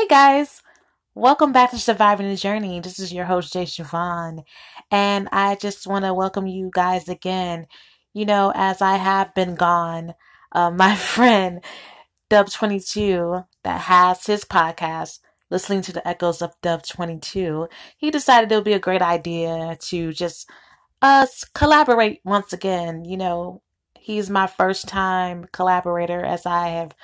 Hey guys, welcome back to Surviving the Journey. This is your host, Jay Siobhan, and I just want to welcome you guys again. You know, as I have been gone, uh, my friend Dub22 that has his podcast, listening to the echoes of Dub22, he decided it would be a great idea to just us collaborate once again. You know, he's my first time collaborator as I have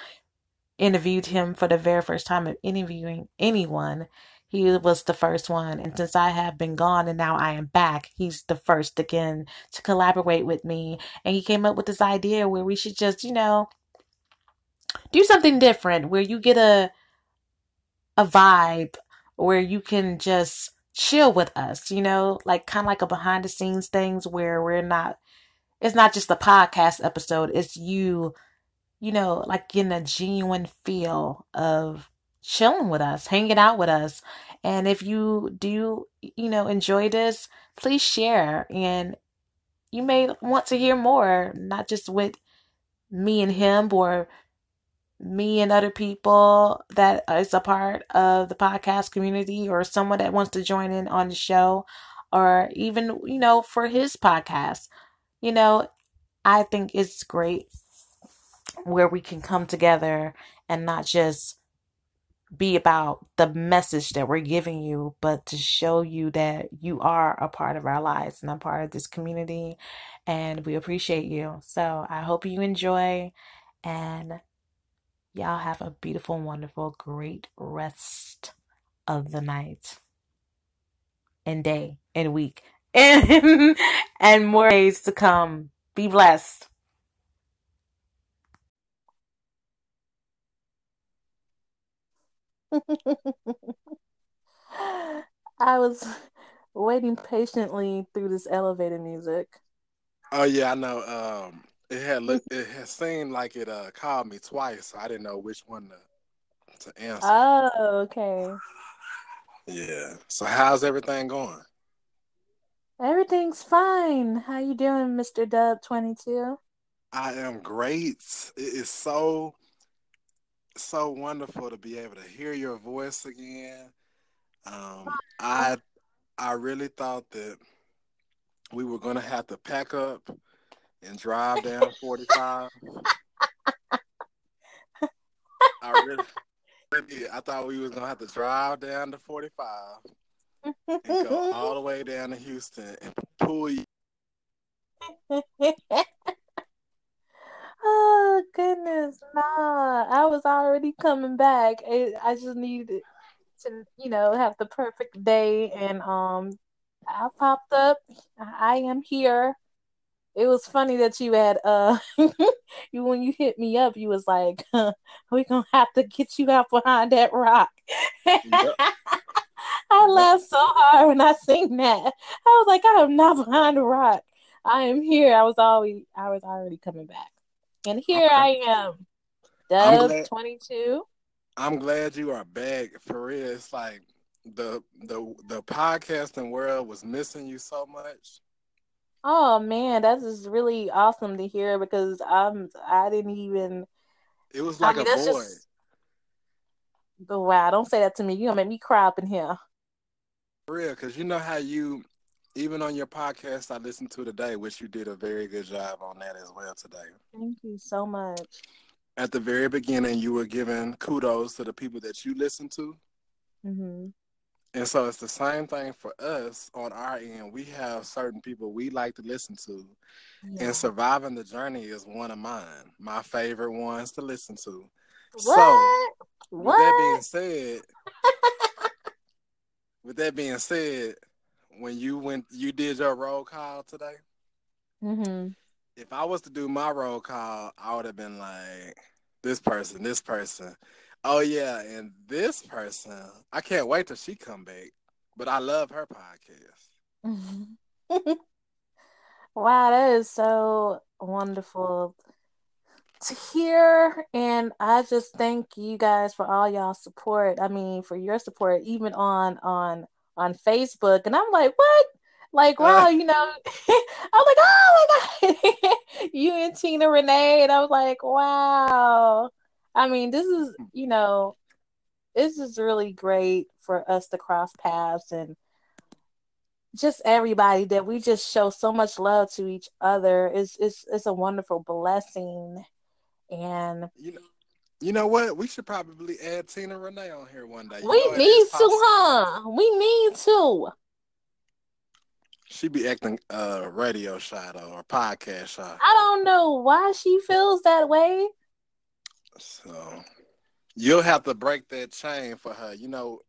interviewed him for the very first time of interviewing anyone. He was the first one. And since I have been gone and now I am back, he's the first again to collaborate with me. And he came up with this idea where we should just, you know, do something different where you get a a vibe where you can just chill with us, you know, like kind of like a behind the scenes things where we're not it's not just a podcast episode, it's you you know, like getting a genuine feel of chilling with us, hanging out with us. And if you do, you know, enjoy this, please share. And you may want to hear more, not just with me and him or me and other people that is a part of the podcast community or someone that wants to join in on the show or even, you know, for his podcast. You know, I think it's great where we can come together and not just be about the message that we're giving you, but to show you that you are a part of our lives and a part of this community. And we appreciate you. So I hope you enjoy and y'all have a beautiful, wonderful, great rest of the night and day and week and, and more days to come. Be blessed. I was waiting patiently through this elevator music. Oh yeah, I know. Um, it had looked, it had seemed like it uh called me twice, so I didn't know which one to to answer. Oh, okay. Yeah. So how's everything going? Everything's fine. How you doing, Mr. Dub twenty two? I am great. It is so so wonderful to be able to hear your voice again. Um, I I really thought that we were gonna have to pack up and drive down 45. I really, really, I thought we was gonna have to drive down to 45 and go all the way down to Houston and pull you. Oh goodness, nah. I was already coming back. I just needed to, you know, have the perfect day, and um, I popped up. I am here. It was funny that you had uh, you when you hit me up, you was like, huh, "We gonna have to get you out behind that rock." Yep. I laughed so hard when I seen that. I was like, "I am not behind the rock. I am here." I was always, I was already coming back. And here okay. I am, Dub twenty two. I'm glad you are back for real. It's like the the the podcasting world was missing you so much. Oh man, that is really awesome to hear because I'm I didn't even. It was like I mean, a boy. Just, but wow, don't say that to me. You gonna make me cry up in here. For real, because you know how you even on your podcast I listened to today, which you did a very good job on that as well today. Thank you so much. At the very beginning, you were giving kudos to the people that you listen to. Mm-hmm. And so it's the same thing for us on our end. We have certain people we like to listen to. Yeah. And surviving the journey is one of mine, my favorite ones to listen to. What? So, what? with that being said, with that being said, when you went you did your roll call today. Mm-hmm. If I was to do my roll call, I would have been like, this person, this person. Oh yeah, and this person. I can't wait till she come back. But I love her podcast. wow, that is so wonderful to hear and i just thank you guys for all y'all support i mean for your support even on on on Facebook, and I'm like, what? Like, uh-huh. wow, you know, I was like, oh my god, you and Tina Renee, and I was like, wow. I mean, this is, you know, this is really great for us to cross paths and just everybody that we just show so much love to each other. It's it's it's a wonderful blessing. And you know, you know what? We should probably add Tina Renee on here one day. You we need to, huh? We need to. She be acting uh radio shy though, or podcast shy. I don't know why she feels that way. So you'll have to break that chain for her. You know,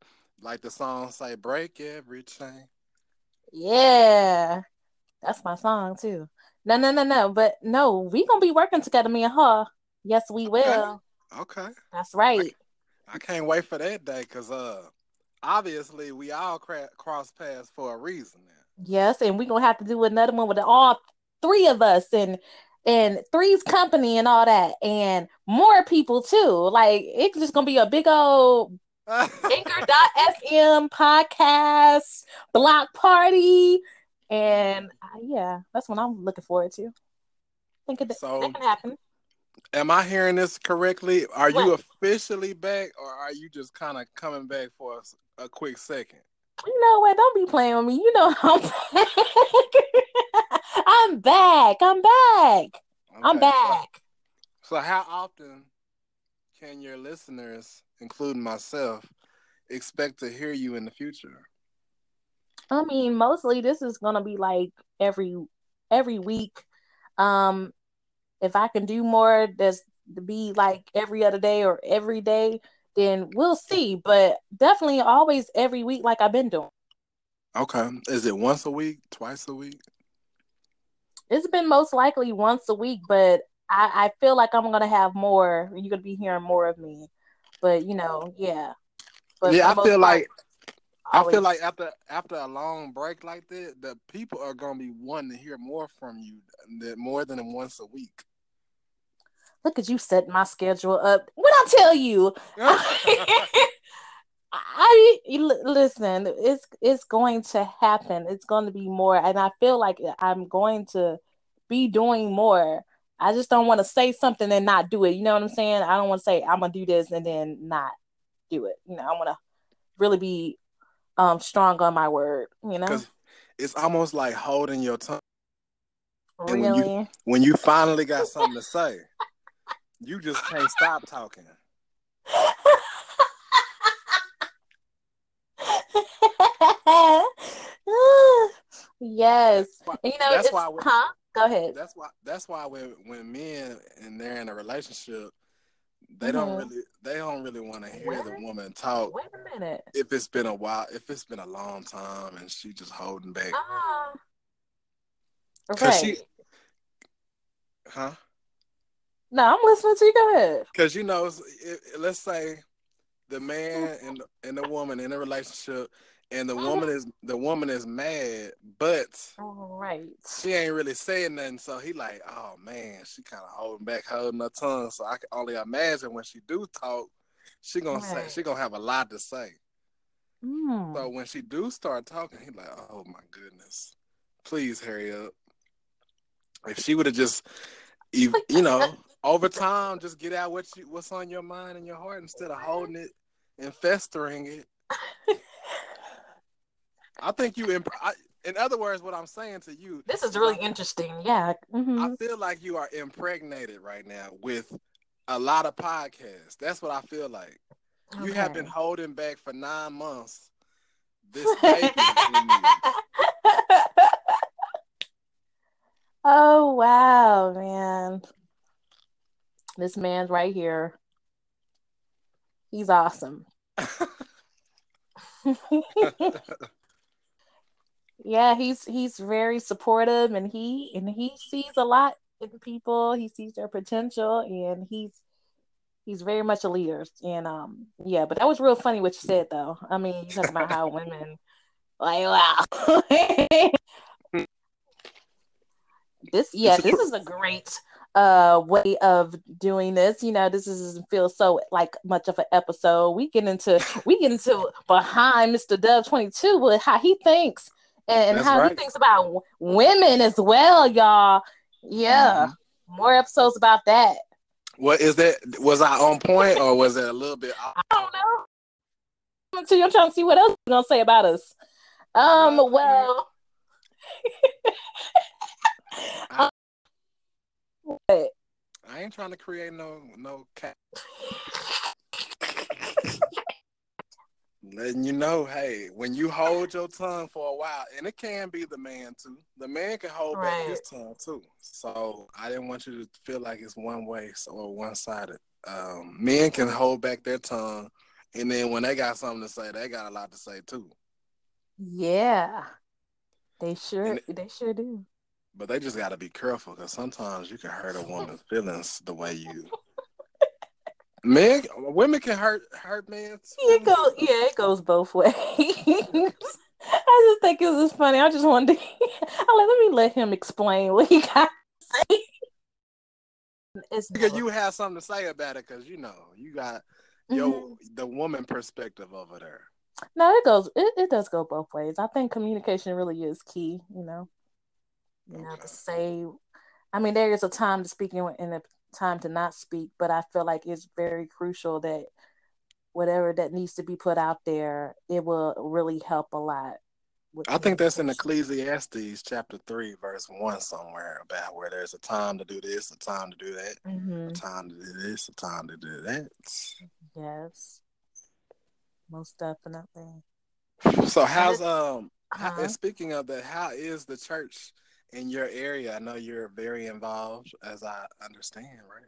like the song say, break every chain. Yeah. That's my song too. No, no, no, no. But no, we gonna be working together, me and her. Yes, we will. Okay. That's right. I, I, can't wait for that day because uh obviously we all cra- cross paths for a reason now. Yes, and we're gonna have to do another one with all three of us and and three's company and all that and more people too. Like it's just gonna be a big old Anchor.fm podcast, block party, and uh, yeah, that's what I'm looking forward to. Think of so, that can happen. Am I hearing this correctly? Are what? you officially back, or are you just kind of coming back for a, a, quick second? You know what? Don't be playing with me. You know I'm back. I'm back. I'm back. Okay. I'm back. So, so, how often can your listeners, including myself, expect to hear you in the future? I mean, mostly this is gonna be like every every week. Um, if I can do more, that's to be like every other day or every day, then we'll see. But definitely always every week, like I've been doing. Okay. Is it once a week, twice a week? It's been most likely once a week, but I, I feel like I'm gonna have more. You're gonna be hearing more of me. But you know, yeah. But yeah, I feel like Always. I feel like after after a long break like that, the people are gonna be wanting to hear more from you, that more than once a week. Look at you setting my schedule up. What I tell you, I listen. It's it's going to happen. It's going to be more, and I feel like I'm going to be doing more. I just don't want to say something and not do it. You know what I'm saying? I don't want to say I'm gonna do this and then not do it. You know, I want to really be um strong on my word. You know, it's almost like holding your tongue. Really? When you, when you finally got something to say, you just can't stop talking. yes, you know that's why. Huh? Go ahead. That's why. That's why when when men and they're in a relationship, they mm-hmm. don't really they don't really want to hear the woman talk. Wait a minute. If it's been a while, if it's been a long time, and she just holding back. Ah. Okay. She, huh? No, I'm listening to you. Go ahead. Because you know, let's say the man and and the woman in a relationship, and the mm-hmm. woman is the woman is mad, but right, she ain't really saying nothing. So he like, oh man, she kind of holding back, holding her tongue. So I can only imagine when she do talk, she gonna right. say she gonna have a lot to say. Mm. So when she do start talking, he like, oh my goodness, please hurry up. If she would have just, you, you know, over time, just get out what you what's on your mind and your heart instead of holding it and festering it. I think you. Imp- I, in other words, what I'm saying to you. This is really interesting. Yeah. Mm-hmm. I feel like you are impregnated right now with a lot of podcasts. That's what I feel like. Okay. You have been holding back for nine months. This baby. oh wow, man! This man's right here. He's awesome. yeah, he's he's very supportive and he and he sees a lot in people. He sees their potential and he's he's very much a leader. And um yeah, but that was real funny what you said though. I mean, you talk about how women like wow. this yeah, this is a great uh way of doing this. You know, this doesn't feel so like much of an episode. We get into we get into behind Mr. Dub 22 with how he thinks and, how right. he thinks about women as well, y'all. Yeah, mm-hmm. more episodes about that. What is that? Was I on point or was it a little bit? I don't know. So you're trying to see what else you're gonna say about us. Um, well, I? I ain't trying to create no no cat. Letting you know, hey, when you hold your tongue for a while, and it can be the man too. The man can hold right. back his tongue too. So I didn't want you to feel like it's one way or one sided. Um, men can hold back their tongue, and then when they got something to say, they got a lot to say too. Yeah, they sure it, they sure do. But they just got to be careful because sometimes you can hurt a woman's feelings the way you. Men, women can hurt hurt men. It goes, yeah, it goes both ways. I just think it was funny. I just wanted to. I like, let me let him explain what he got to say. It's because you have something to say about it, because you know you got your mm-hmm. the woman perspective over there. No, it goes. It, it does go both ways. I think communication really is key. You know, you know to say. I mean, there is a time to speak in a time to not speak, but I feel like it's very crucial that whatever that needs to be put out there, it will really help a lot. I think that's in Ecclesiastes chapter three, verse one, somewhere about where there's a time to do this, a time to do that, mm-hmm. a time to do this, a time to do that. Yes, most definitely. So how's um? Uh-huh. How, and speaking of that, how is the church in your area? I know you're very involved, as I understand, right?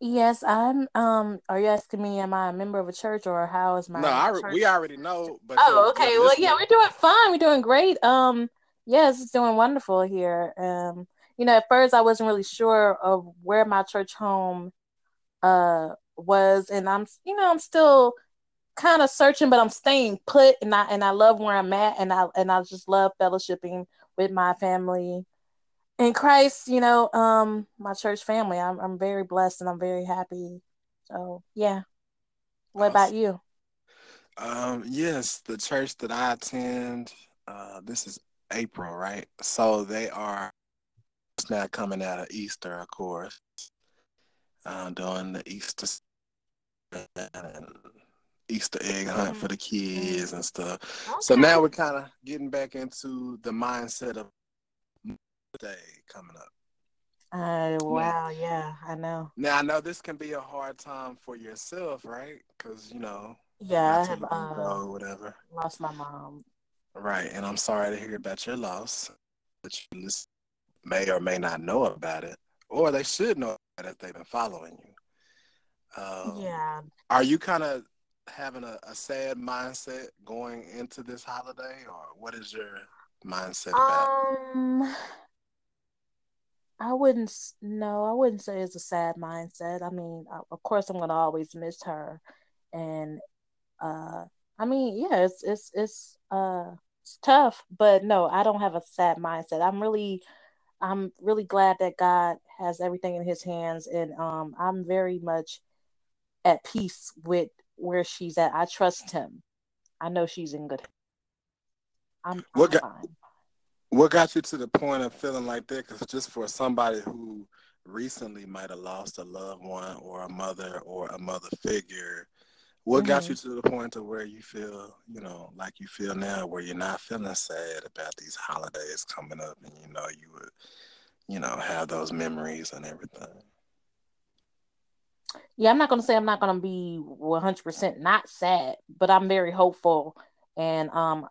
Yes, I'm. Um, are you asking me? Am I a member of a church, or how is my? No, I, we already know. But oh, okay. Well, yeah, we're doing fine. We're doing great. Um, yes, it's doing wonderful here. Um, you know, at first I wasn't really sure of where my church home, uh, was, and I'm, you know, I'm still kind of searching, but I'm staying put, and I and I love where I'm at, and I and I just love fellowshipping with my family in Christ, you know, um, my church family. I'm I'm very blessed and I'm very happy. So yeah. What awesome. about you? Um, yes, the church that I attend, uh, this is April, right? So they are now coming out of Easter, of course. Uh, doing the Easter and Easter egg hunt mm-hmm. for the kids and stuff. Okay. So now we're kind of getting back into the mindset of Day coming up. Uh, wow, yeah, I know. Now I know this can be a hard time for yourself, right? Because you know, yeah, I have uh, whatever. Lost my mom. Right, and I'm sorry to hear about your loss. But you may or may not know about it, or they should know that if they've been following you. Um, yeah. Are you kind of having a, a sad mindset going into this holiday, or what is your mindset about? Um I wouldn't no, I wouldn't say it's a sad mindset. I mean, of course, I'm gonna always miss her, and uh, I mean, yeah, it's it's it's uh, it's tough, but no, I don't have a sad mindset. I'm really, I'm really glad that God has everything in His hands, and um, I'm very much at peace with where she's at. I trust Him. I know she's in good. I'm, what I'm got, fine. What got you to the point of feeling like that? Because just for somebody who recently might have lost a loved one or a mother or a mother figure, what mm-hmm. got you to the point of where you feel, you know, like you feel now, where you're not feeling sad about these holidays coming up, and you know you would, you know, have those memories and everything. Yeah, I'm not gonna say I'm not gonna be 100% not sad, but I'm very hopeful, and um,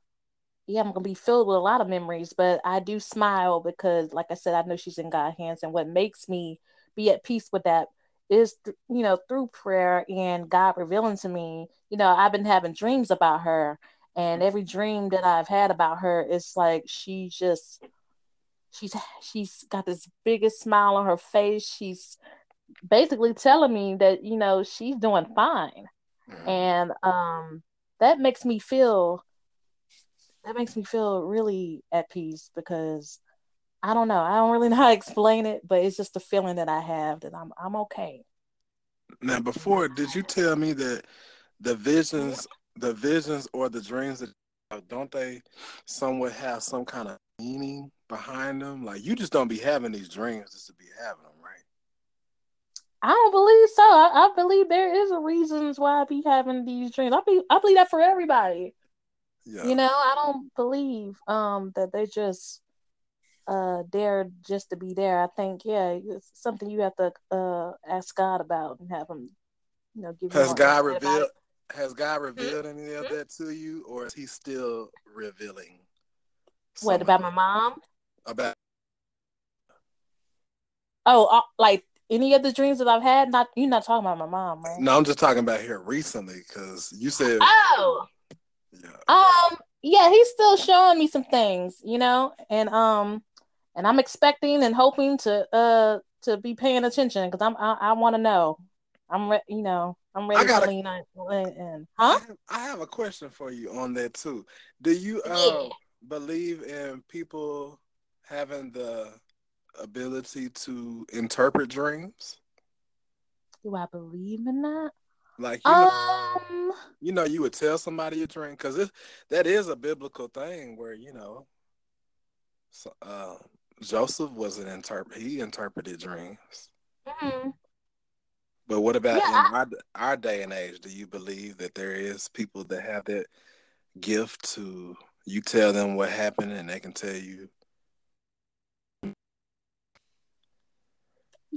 yeah, I'm gonna be filled with a lot of memories, but I do smile because, like I said, I know she's in God's hands, and what makes me be at peace with that is, th- you know, through prayer and God revealing to me. You know, I've been having dreams about her, and every dream that I've had about her is like she just, she's she's got this biggest smile on her face. She's basically telling me that you know she's doing fine, mm-hmm. and um, that makes me feel that makes me feel really at peace because I don't know. I don't really know how to explain it, but it's just a feeling that I have that I'm I'm okay. Now, before, did you tell me that the visions, the visions or the dreams that don't they somewhat have some kind of meaning behind them? Like you just don't be having these dreams just to be having them? I don't believe so. I, I believe there is a reasons why I be having these dreams. I be I believe that for everybody. Yeah. You know, I don't believe um that they just uh there just to be there. I think yeah, it's something you have to uh ask God about and have him, you know, give. Has God revealed? Has God revealed mm-hmm. any of that to you, or is He still revealing? What about my mom? About oh, uh, like any of the dreams that I've had. Not you're not talking about my mom, right? No, I'm just talking about here recently because you said. Oh. Yeah. Um. Yeah, he's still showing me some things, you know, and um, and I'm expecting and hoping to uh to be paying attention because I'm I, I want to know. I'm re- you know I'm ready I gotta, to lean in. Huh? I have, I have, a question for you on that too. Do you uh, yeah. believe in people having the ability to interpret dreams? Do I believe in that? Like you know, um, you know, you would tell somebody a dream because that is a biblical thing where you know, so, uh, Joseph was an interpret. He interpreted dreams. Mm-hmm. But what about yeah, in I... our our day and age? Do you believe that there is people that have that gift to you tell them what happened and they can tell you?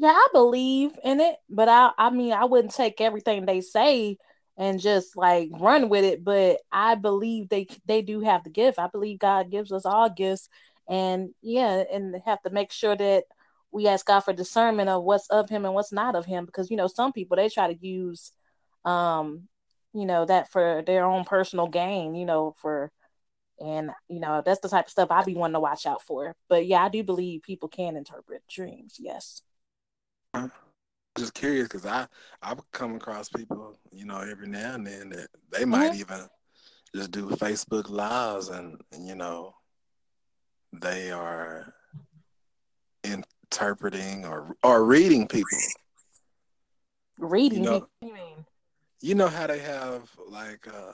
Yeah, I believe in it, but I I mean I wouldn't take everything they say and just like run with it, but I believe they they do have the gift. I believe God gives us all gifts and yeah, and have to make sure that we ask God for discernment of what's of him and what's not of him because you know some people they try to use um you know that for their own personal gain you know for and you know that's the type of stuff I'd be wanting to watch out for but yeah I do believe people can interpret dreams yes I'm just curious because I I've come across people you know every now and then that they might mm-hmm. even just do Facebook lives and, and you know they are interpreting or or reading people. Reading you know, you mean? You know how they have like uh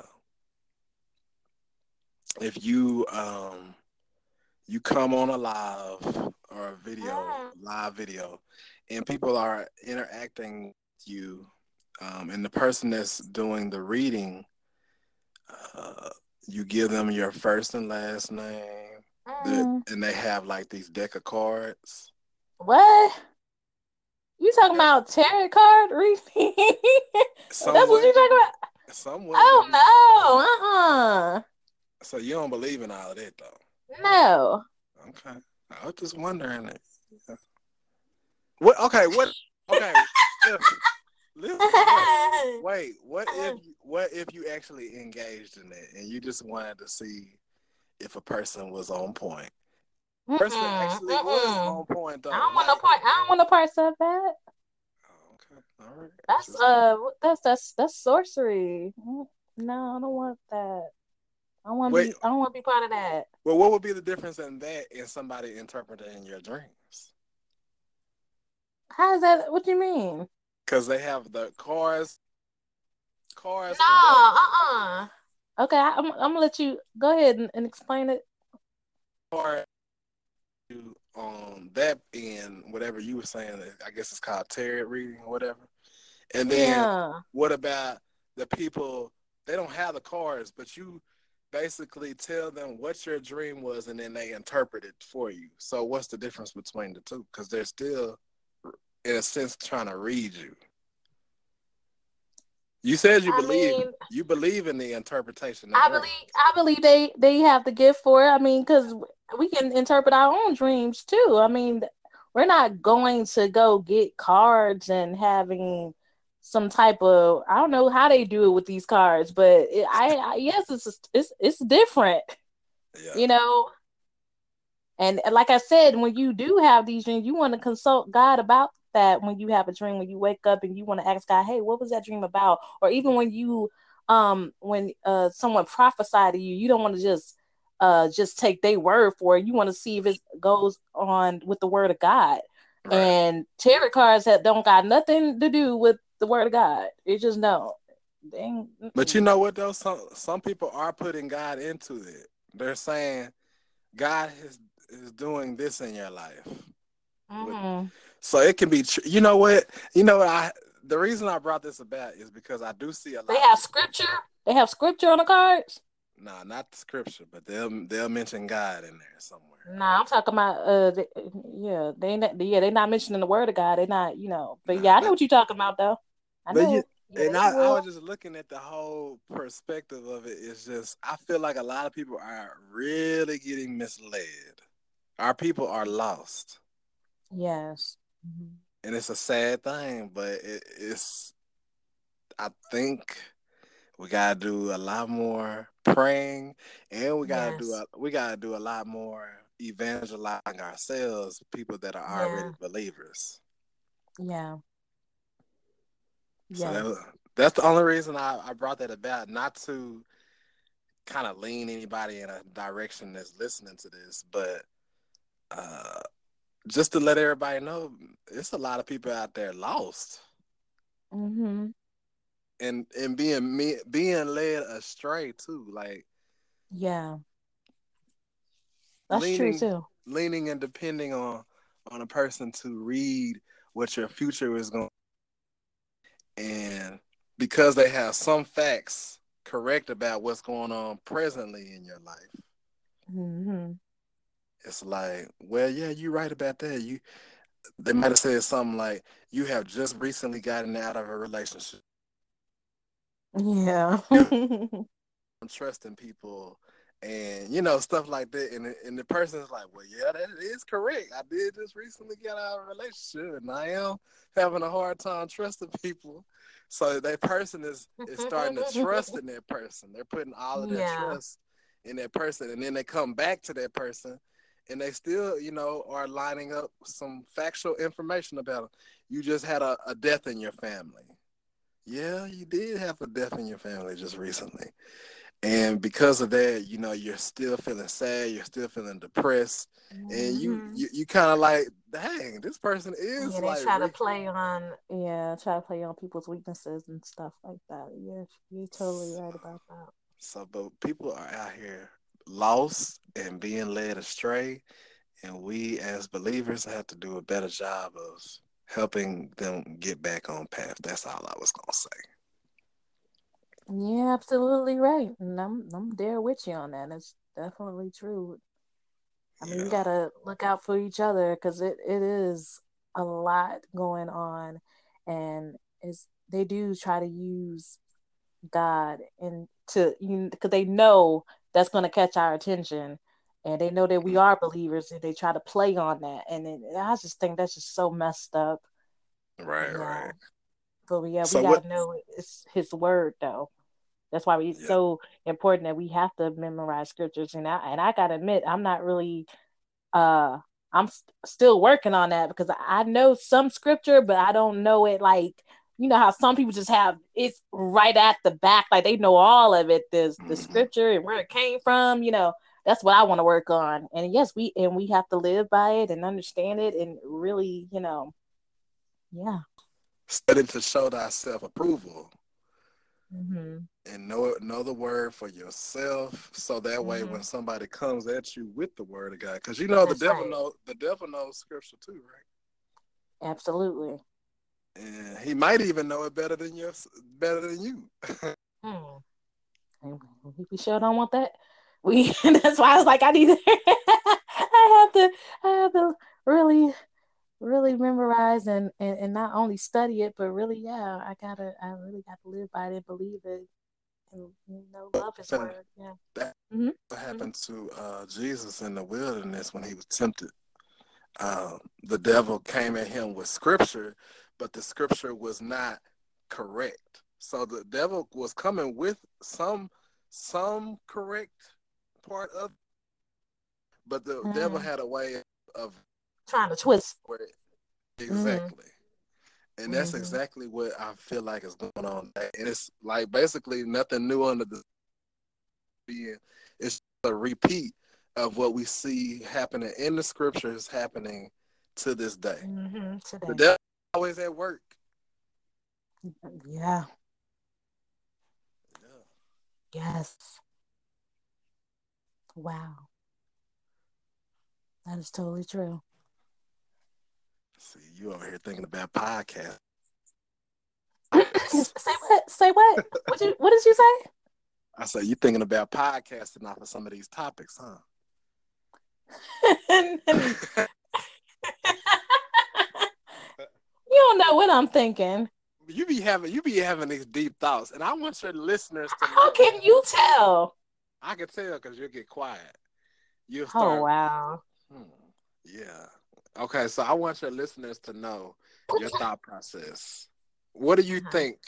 if you um you come on a live or a video, yeah. live video, and people are interacting with you, um, and the person that's doing the reading, uh, you give them your first and last name, mm. and they have like these deck of cards, what? You talking about tarot card reading? That's what you talking about. Somewhere. Oh no! Uh uh So you don't believe in all of that though? No. Okay. I was just wondering. Yeah. What? Okay. What? Okay. if, listen, wait, wait. What if? What if you actually engaged in it and you just wanted to see if a person was on point? Person actually mm-mm. was on point though. I don't want no part. I don't want no parts of that. Okay, all right. That's Just... uh, that's that's that's sorcery. Mm, no, I don't want that. I want to be. I don't want to be part of that. Well, what would be the difference in that and somebody interpreting your dreams? How is that? What do you mean? Because they have the cars. Cars. No, uh, uh-uh. uh Okay, I, am I'm, I'm gonna let you go ahead and, and explain it. Car on that end, whatever you were saying, I guess it's called tarot reading or whatever. And then yeah. what about the people? They don't have the cards, but you basically tell them what your dream was, and then they interpret it for you. So what's the difference between the two? Because they're still, in a sense, trying to read you. You said you I believe mean, you believe in the interpretation. I believe I believe they they have the gift for it. I mean, because we can interpret our own dreams too. I mean, we're not going to go get cards and having some type of I don't know how they do it with these cards, but it, I, I yes, it's it's it's different. Yeah. You know, and like I said, when you do have these dreams, you want to consult God about that when you have a dream, when you wake up and you want to ask God, hey, what was that dream about? Or even when you um when uh someone prophesied to you, you don't want to just uh just take their word for it. You want to see if it goes on with the word of God. Right. And tarot cards that don't got nothing to do with the word of God. It just no. Dang. But you know what though? Some some people are putting God into it. They're saying God is is doing this in your life. Mm-hmm. So it can be. Tr- you know what? You know what? I the reason I brought this about is because I do see a lot. They have scripture. They have scripture on the cards. Nah, not the scripture, but they'll they'll mention God in there somewhere. Nah, I'm talking about uh, they, yeah, they not, yeah, they not mentioning the word of God. They're not, you know, but yeah, I know what you're talking about though. I but know. You, yeah, and I, I, was just looking at the whole perspective of it. It's just I feel like a lot of people are really getting misled. Our people are lost. Yes. Mm-hmm. And it's a sad thing, but it, it's. I think we gotta do a lot more praying, and we gotta yes. do a we gotta do a lot more evangelizing ourselves, people that are yeah. already believers. Yeah. So that, that's the only reason I, I brought that about, not to kind of lean anybody in a direction that's listening to this, but uh, just to let everybody know, it's a lot of people out there lost. Mm-hmm. And and being me being led astray too, like yeah, that's leaning, true too. Leaning and depending on on a person to read what your future is going and because they have some facts correct about what's going on presently in your life mm-hmm. It's like well yeah you're right about that. You they might have said something like you have just recently gotten out of a relationship. Yeah. I'm trusting people and you know stuff like that. And, and the person's like well yeah that is correct. I did just recently get out of a relationship and i am having a hard time trusting people. So that person is is starting to trust in that person. They're putting all of their yeah. trust in that person. And then they come back to that person and they still you know are lining up some factual information about them. you just had a, a death in your family yeah you did have a death in your family just recently and because of that you know you're still feeling sad you're still feeling depressed mm-hmm. and you mm-hmm. you, you kind of like dang this person is yeah, they like try to play on yeah try to play on people's weaknesses and stuff like that yeah you're totally right about that so but people are out here lost and being led astray and we as believers have to do a better job of helping them get back on path that's all i was gonna say yeah, absolutely right. And I'm I'm there with you on that. It's definitely true. I mean, yeah. we gotta look out for each other because it, it is a lot going on, and is they do try to use God and to you because they know that's going to catch our attention, and they know that we are believers, and they try to play on that, and it, I just think that's just so messed up. Right, right. But yeah, so we gotta what, know it's His word though. That's why it's yeah. so important that we have to memorize scriptures. And I and I gotta admit, I'm not really. uh I'm st- still working on that because I know some scripture, but I don't know it like you know how some people just have it's right at the back, like they know all of it. There's the mm-hmm. scripture and where it came from. You know, that's what I want to work on. And yes, we and we have to live by it and understand it and really, you know, yeah. Study to show thyself approval. Mm-hmm. And know know the word for yourself, so that mm-hmm. way when somebody comes at you with the word of God, because you know That's the devil right. know the devil knows scripture too, right? Absolutely. And he might even know it better than you, better than you. hmm. We sure don't want that. We that's why I was like, I need to I have to I have to really really memorize and, and, and not only study it, but really, yeah, I gotta, I really got to live by it and believe it. And, you know, love his word. Yeah. That mm-hmm. happened to uh, Jesus in the wilderness when he was tempted. Uh, the devil came at him with scripture, but the scripture was not correct. So the devil was coming with some some correct part of, but the mm. devil had a way of trying to twist. Exactly. Mm-hmm. And that's mm-hmm. exactly what I feel like is going on. And it's like basically nothing new under the being. It's a repeat of what we see happening in the scriptures happening to this day. Mm-hmm, today. The devil always at work. Yeah. yeah. Yes. Wow. That is totally true. See, you over here thinking about podcast. say what? Say what? What you? What did you say? I said you're thinking about podcasting off of some of these topics, huh? you don't know what I'm thinking. You be having you be having these deep thoughts, and I want your listeners to. How can you tell? I can tell because you'll get quiet. You'll oh, start. Oh wow. Hmm, yeah. Okay, so I want your listeners to know your thought process. What do you uh-huh. think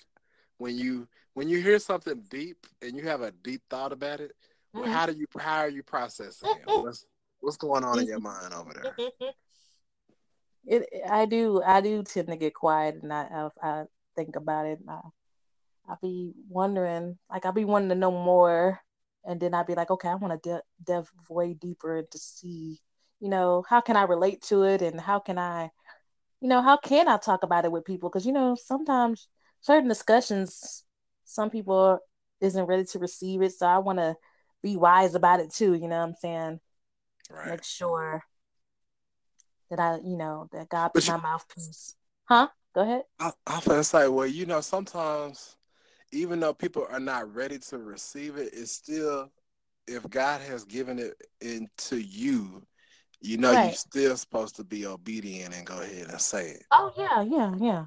when you when you hear something deep and you have a deep thought about it? Mm-hmm. How do you how are you processing it? What's what's going on in your mind over there? It I do I do tend to get quiet and I I, I think about it. I I be wondering like I be wanting to know more, and then I'd be like, okay, I want to de- delve way deeper to see, you know, how can I relate to it and how can I you know, how can I talk about it with people? Because you know, sometimes certain discussions, some people isn't ready to receive it. So I want to be wise about it too. You know what I'm saying? Right. Make sure that I, you know, that God be my mouthpiece. Huh? Go ahead. I, I gonna say, well, you know, sometimes even though people are not ready to receive it, it's still if God has given it into you, you know right. you're still supposed to be obedient and go ahead and say it. Oh yeah, yeah, yeah.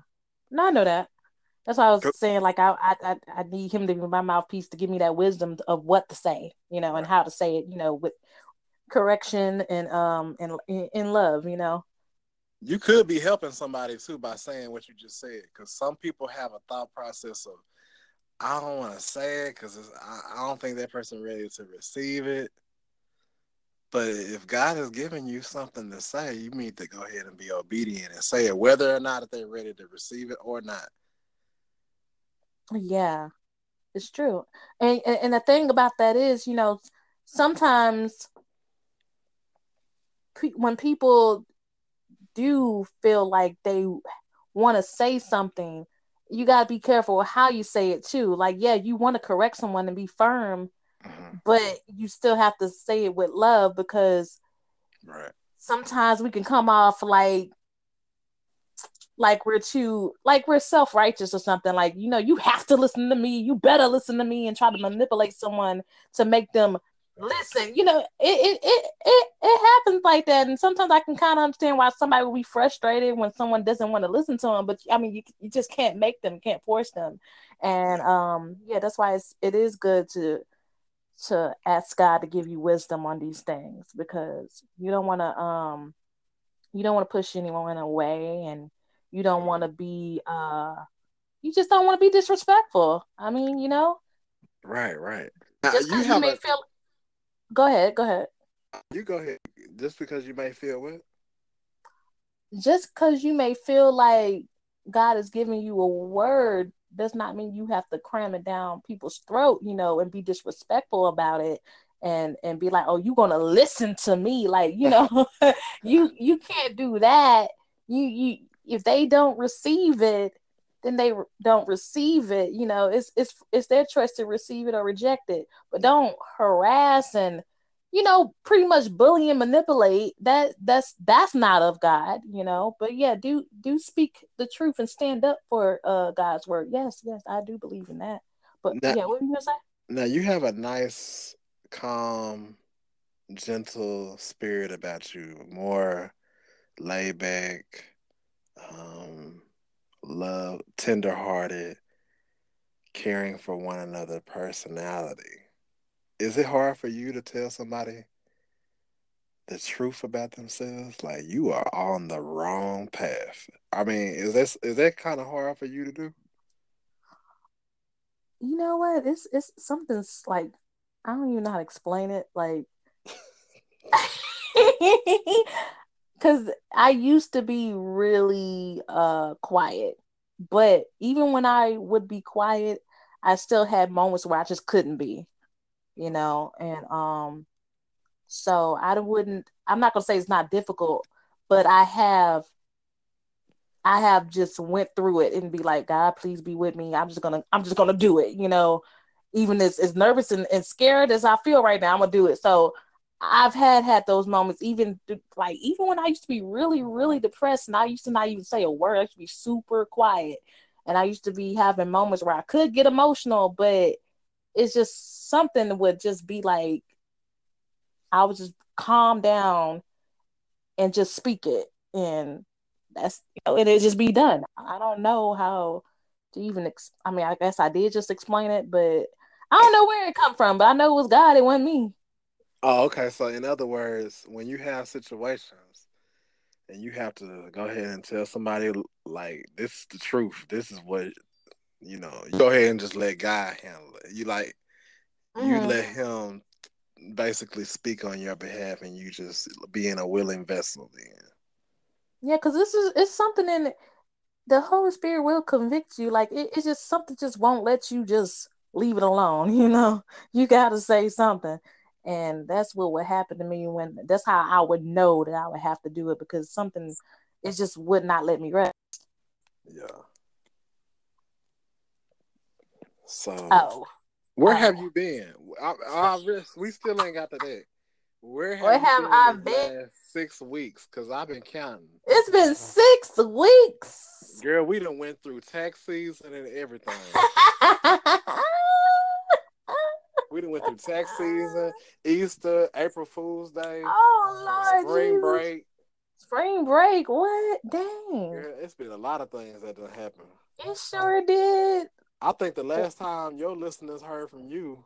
No, I know that. That's why I was saying like I, I I need him to be my mouthpiece to give me that wisdom of what to say, you know, and how to say it, you know, with correction and um and in love, you know. You could be helping somebody too by saying what you just said, because some people have a thought process of I don't want to say it because I, I don't think that person ready to receive it. But if God has given you something to say, you need to go ahead and be obedient and say it, whether or not they're ready to receive it or not. Yeah, it's true. And and the thing about that is, you know, sometimes when people do feel like they want to say something, you got to be careful how you say it too. Like, yeah, you want to correct someone and be firm, mm-hmm. but you still have to say it with love because right. sometimes we can come off like like we're too like we're self-righteous or something like you know you have to listen to me you better listen to me and try to manipulate someone to make them listen you know it it it it, it happens like that and sometimes i can kind of understand why somebody will be frustrated when someone doesn't want to listen to them but i mean you, you just can't make them can't force them and um yeah that's why it's it is good to to ask God to give you wisdom on these things because you don't want to um you don't want to push anyone away and you don't want to be uh you just don't want to be disrespectful. I mean, you know. Right, right. Just you, you may a... feel Go ahead, go ahead. You go ahead. Just because you may feel what? Just because you may feel like God is giving you a word does not mean you have to cram it down people's throat, you know, and be disrespectful about it and and be like, "Oh, you going to listen to me?" Like, you know, you you can't do that. You you if they don't receive it, then they don't receive it. You know, it's it's it's their choice to receive it or reject it. But don't harass and you know, pretty much bully and manipulate, that that's that's not of God, you know. But yeah, do do speak the truth and stand up for uh God's word. Yes, yes, I do believe in that. But now, yeah, what were you gonna say? Now you have a nice, calm, gentle spirit about you, more laid back, um, love, tender hearted, caring for one another personality is it hard for you to tell somebody the truth about themselves? Like you are on the wrong path. I mean, is that is that kind of hard for you to do? You know what? It's it's something's like I don't even know how to explain it. Like, because I used to be really uh quiet, but even when I would be quiet, I still had moments where I just couldn't be you know, and um, so I wouldn't. I'm not gonna say it's not difficult, but I have, I have just went through it and be like, God, please be with me. I'm just gonna, I'm just gonna do it, you know, even as as nervous and, and scared as I feel right now, I'm gonna do it. So I've had had those moments, even like even when I used to be really, really depressed, and I used to not even say a word. I used to be super quiet, and I used to be having moments where I could get emotional, but it's just something would just be like I would just calm down and just speak it, and that's you know, and it just be done. I don't know how to even. Ex- I mean, I guess I did just explain it, but I don't know where it come from. But I know it was God. It wasn't me. Oh, okay. So in other words, when you have situations and you have to go ahead and tell somebody like this is the truth, this is what you know, you go ahead and just let God handle it. You like mm-hmm. you let him basically speak on your behalf and you just being a willing vessel then. Yeah, because this is it's something in the Holy Spirit will convict you. Like it, it's just something just won't let you just leave it alone, you know. You gotta say something. And that's what would happen to me when that's how I would know that I would have to do it because something it just would not let me rest. Yeah. So oh. where oh. have you been? I, I, we still ain't got to that. Where have, where have been I been? six weeks? Because I've been counting. It's been six weeks. Girl, we done went through tax season and everything. We done went through tax season, Easter, April Fool's Day. Oh Lord, spring Jesus. break. Spring break. What? Dang. Yeah, it's been a lot of things that done happened. It sure did. I think the last time your listeners heard from you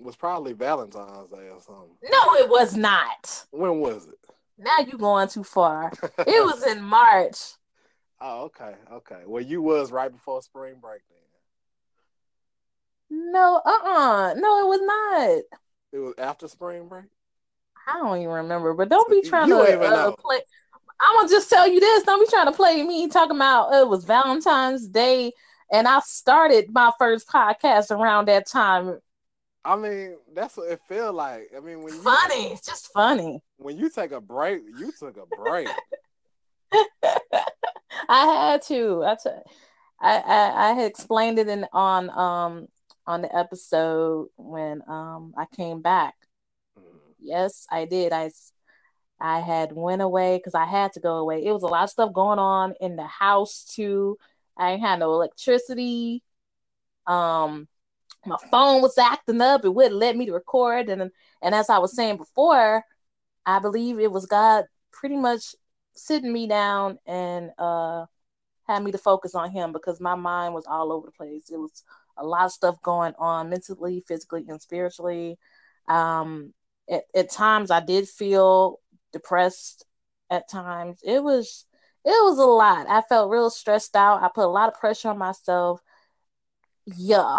was probably Valentine's Day or something. No, it was not. When was it? Now you going too far. it was in March. Oh, okay, okay. Well, you was right before spring break then. No, uh uh-uh. uh No, it was not. It was after spring break? I don't even remember, but don't be trying you to uh, play. I'm gonna just tell you this. Don't be trying to play me talking about it was Valentine's Day, and I started my first podcast around that time. I mean, that's what it felt like. I mean, when you funny, it's just funny. When you take a break, you took a break. I had to. I, t- I, I I had explained it in on um on the episode when um I came back. Mm-hmm. Yes, I did. I I had went away because I had to go away. It was a lot of stuff going on in the house too. I had no electricity. Um, my phone was acting up. It wouldn't let me to record, and and as I was saying before, I believe it was God pretty much sitting me down and uh had me to focus on Him because my mind was all over the place. It was a lot of stuff going on mentally, physically, and spiritually. Um, at, at times, I did feel depressed. At times, it was it was a lot. I felt real stressed out. I put a lot of pressure on myself. Yeah,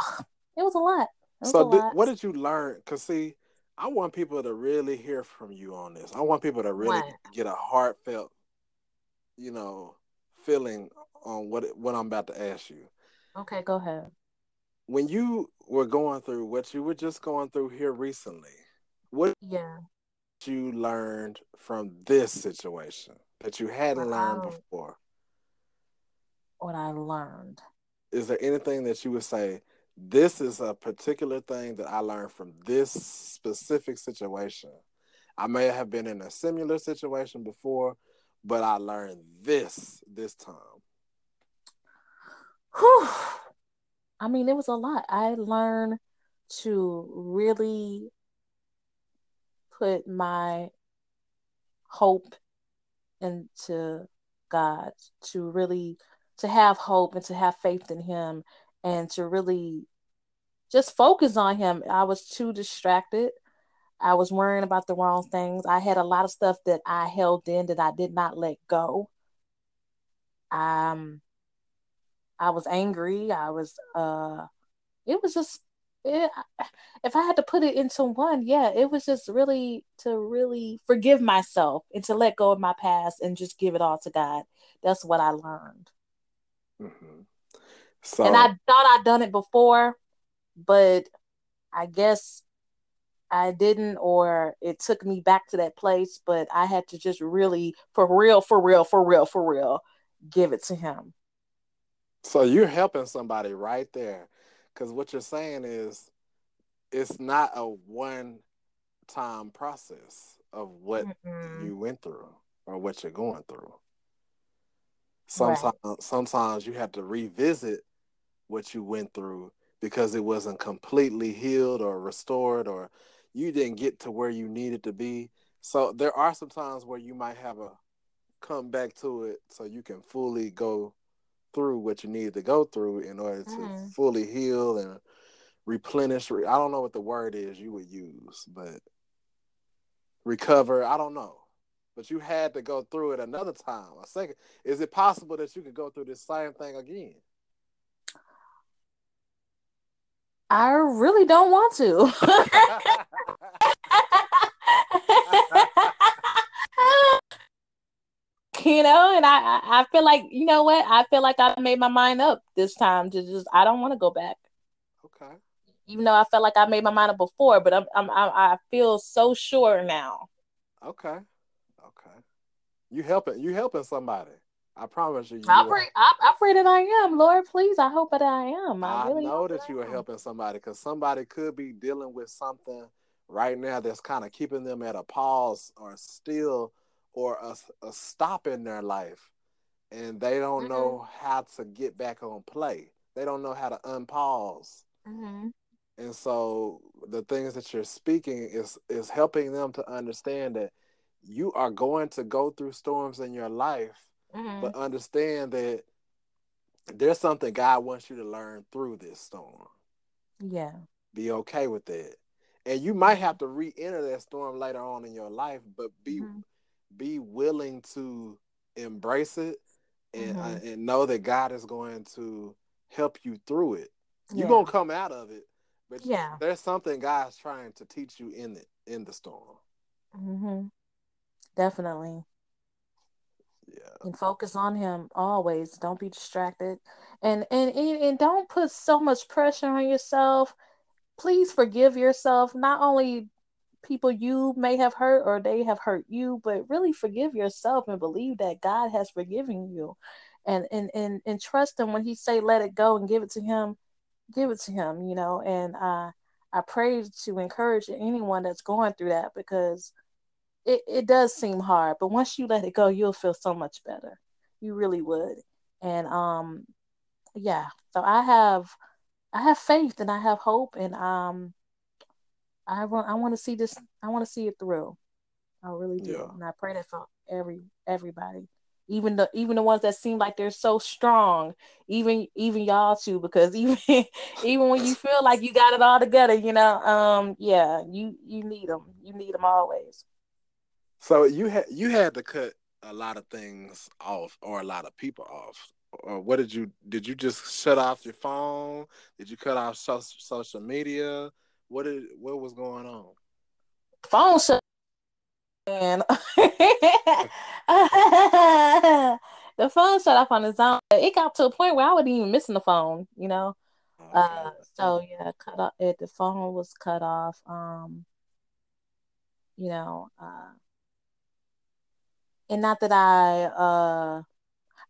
it was a lot. Was so, a did, lot. what did you learn? Because see, I want people to really hear from you on this. I want people to really get a heartfelt, you know, feeling on what what I'm about to ask you. Okay, go ahead when you were going through what you were just going through here recently, what yeah you learned from this situation that you hadn't learned before? What I learned. Is there anything that you would say? This is a particular thing that I learned from this specific situation. I may have been in a similar situation before, but I learned this this time. Whew. I mean, it was a lot. I learned to really put my hope into God, to really to have hope and to have faith in him and to really just focus on him. I was too distracted. I was worrying about the wrong things. I had a lot of stuff that I held in that I did not let go. Um I was angry. I was uh it was just it, if I had to put it into one, yeah, it was just really to really forgive myself and to let go of my past and just give it all to God. That's what I learned. Mm-hmm. So, and I thought I'd done it before, but I guess I didn't, or it took me back to that place. But I had to just really, for real, for real, for real, for real, give it to Him. So you're helping somebody right there. Because what you're saying is it's not a one time process of what mm-hmm. you went through or what you're going through. Sometimes, right. sometimes you have to revisit what you went through because it wasn't completely healed or restored, or you didn't get to where you needed to be. So there are some times where you might have a come back to it so you can fully go through what you needed to go through in order to mm-hmm. fully heal and replenish. I don't know what the word is you would use, but recover. I don't know. But you had to go through it another time. A second. Is it possible that you could go through this same thing again? I really don't want to. you know, and I I feel like you know what I feel like I made my mind up this time to just I don't want to go back. Okay. Even though I felt like I made my mind up before, but I'm, I'm I feel so sure now. Okay. Okay. You helping you helping somebody. I promise you. you I pray. I, I, pray that I am, Lord. Please, I hope that I am. I, I really know that, that you are helping somebody because somebody could be dealing with something right now that's kind of keeping them at a pause or still or a, a stop in their life, and they don't mm-hmm. know how to get back on play. They don't know how to unpause. Mm-hmm. And so the things that you're speaking is is helping them to understand that you are going to go through storms in your life, mm-hmm. but understand that there's something God wants you to learn through this storm. Yeah. Be okay with that. And you might have to re-enter that storm later on in your life, but be mm-hmm. Be willing to embrace it and uh, mm-hmm. and know that God is going to help you through it. You're gonna come out of it, but yeah, there's something God's trying to teach you in it in the storm. Mm-hmm. Definitely. Yeah. And focus on Him always. Don't be distracted, and and, and don't put so much pressure on yourself. Please forgive yourself. Not only people you may have hurt or they have hurt you, but really forgive yourself and believe that God has forgiven you. And and and, and trust him when he say let it go and give it to him give it to him you know? And uh, i pray to encourage anyone that's going through that because it, it does seem hard but once you let it go you'll feel so much better. You really would. And um yeah. So i have i have faith and i have hope and um i want i want to see this i want to see it through. I really do. Yeah. and i pray that for every everybody. Even the even the ones that seem like they're so strong. Even even y'all too because even even when you feel like you got it all together you know um yeah you you need them you need them always. So you had you had to cut a lot of things off or a lot of people off. Or what did you did you just shut off your phone? Did you cut off so, social media what did what was going on phone shut and the phone shut off on its own. It got to a point where I wasn't even missing the phone, you know. Uh, so yeah, cut off. It, the phone was cut off. Um, you know, uh, and not that I, uh,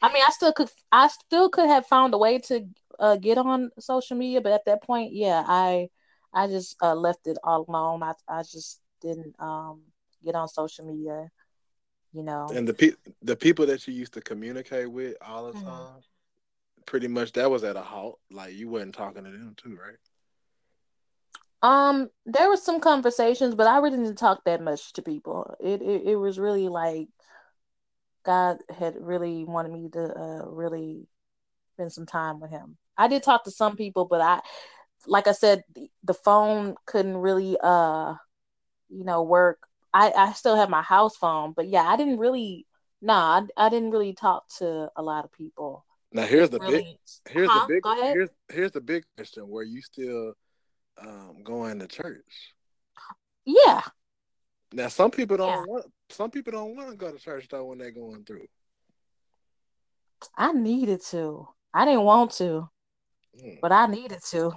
I mean, I still could, I still could have found a way to uh, get on social media, but at that point, yeah, I, I just uh, left it all alone. I, I just didn't um get on social media, you know. And the pe- the people that you used to communicate with all the mm-hmm. time, pretty much that was at a halt. Like you wasn't talking to them too, right? Um, there was some conversations, but I really didn't talk that much to people. It it, it was really like God had really wanted me to uh, really spend some time with Him. I did talk to some people, but I, like I said, the, the phone couldn't really, uh, you know, work I, I still have my house phone, but yeah, I didn't really, nah, I, I didn't really talk to a lot of people. Now here's the really, big, here's huh? the big, here's here's the big question: Were you still um, going to church? Yeah. Now some people don't yeah. want, some people don't want to go to church though when they're going through. I needed to. I didn't want to, mm. but I needed to.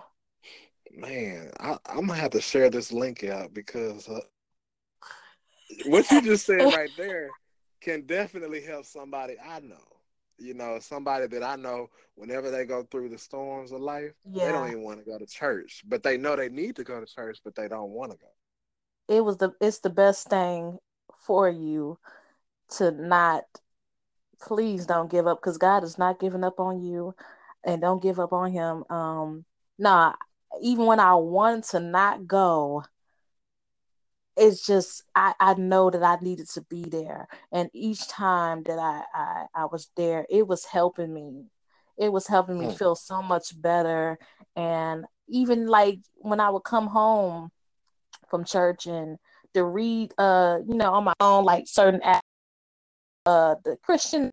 Man, I, am gonna have to share this link out because uh, what you just said right there can definitely help somebody I know. You know, somebody that I know whenever they go through the storms of life, yeah. they don't even want to go to church, but they know they need to go to church, but they don't want to go. it was the it's the best thing for you to not please don't give up because God is not giving up on you and don't give up on him. Um nah, even when I wanted to not go, it's just I, I know that I needed to be there. And each time that I, I, I was there, it was helping me. It was helping me hmm. feel so much better. And even like when I would come home from church and to read uh, you know, on my own like certain uh the Christian